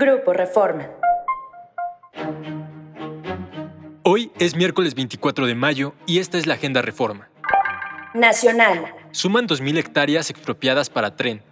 Grupo Reforma. Hoy es miércoles 24 de mayo y esta es la Agenda Reforma. Nacional. Suman 2.000 hectáreas expropiadas para tren.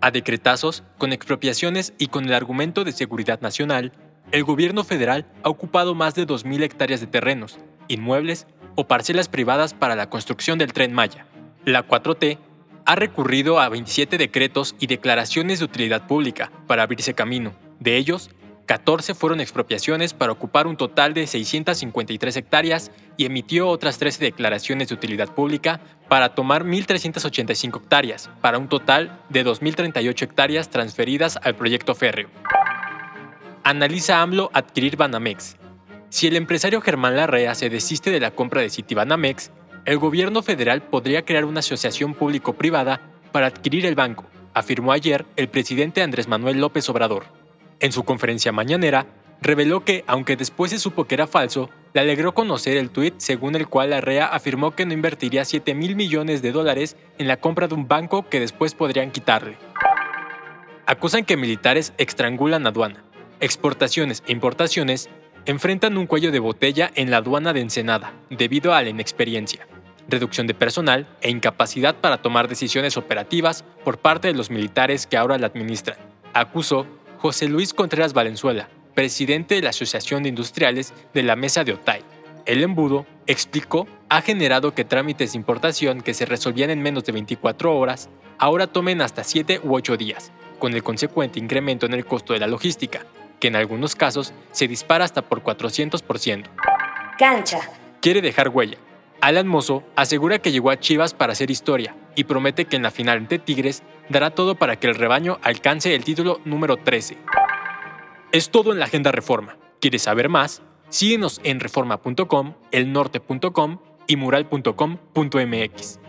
A decretazos, con expropiaciones y con el argumento de seguridad nacional, el gobierno federal ha ocupado más de 2.000 hectáreas de terrenos, inmuebles o parcelas privadas para la construcción del tren Maya. La 4T ha recurrido a 27 decretos y declaraciones de utilidad pública para abrirse camino. De ellos, 14 fueron expropiaciones para ocupar un total de 653 hectáreas y emitió otras 13 declaraciones de utilidad pública para tomar 1.385 hectáreas, para un total de 2.038 hectáreas transferidas al proyecto férreo. Analiza AMLO adquirir Banamex. Si el empresario Germán Larrea se desiste de la compra de Citibanamex, el gobierno federal podría crear una asociación público-privada para adquirir el banco, afirmó ayer el presidente Andrés Manuel López Obrador. En su conferencia mañanera, reveló que, aunque después se supo que era falso, le alegró conocer el tuit según el cual la REA afirmó que no invertiría 7 mil millones de dólares en la compra de un banco que después podrían quitarle. Acusan que militares estrangulan aduana. Exportaciones e importaciones enfrentan un cuello de botella en la aduana de Ensenada, debido a la inexperiencia, reducción de personal e incapacidad para tomar decisiones operativas por parte de los militares que ahora la administran. Acusó José Luis Contreras Valenzuela, presidente de la Asociación de Industriales de la Mesa de Otay. El embudo, explicó, ha generado que trámites de importación que se resolvían en menos de 24 horas ahora tomen hasta 7 u 8 días, con el consecuente incremento en el costo de la logística, que en algunos casos se dispara hasta por 400%. Cancha. Quiere dejar huella. Alan Mozo asegura que llegó a Chivas para hacer historia y promete que en la final ante Tigres dará todo para que el rebaño alcance el título número 13. Es todo en la Agenda Reforma. ¿Quieres saber más? Síguenos en reforma.com, elnorte.com y mural.com.mx.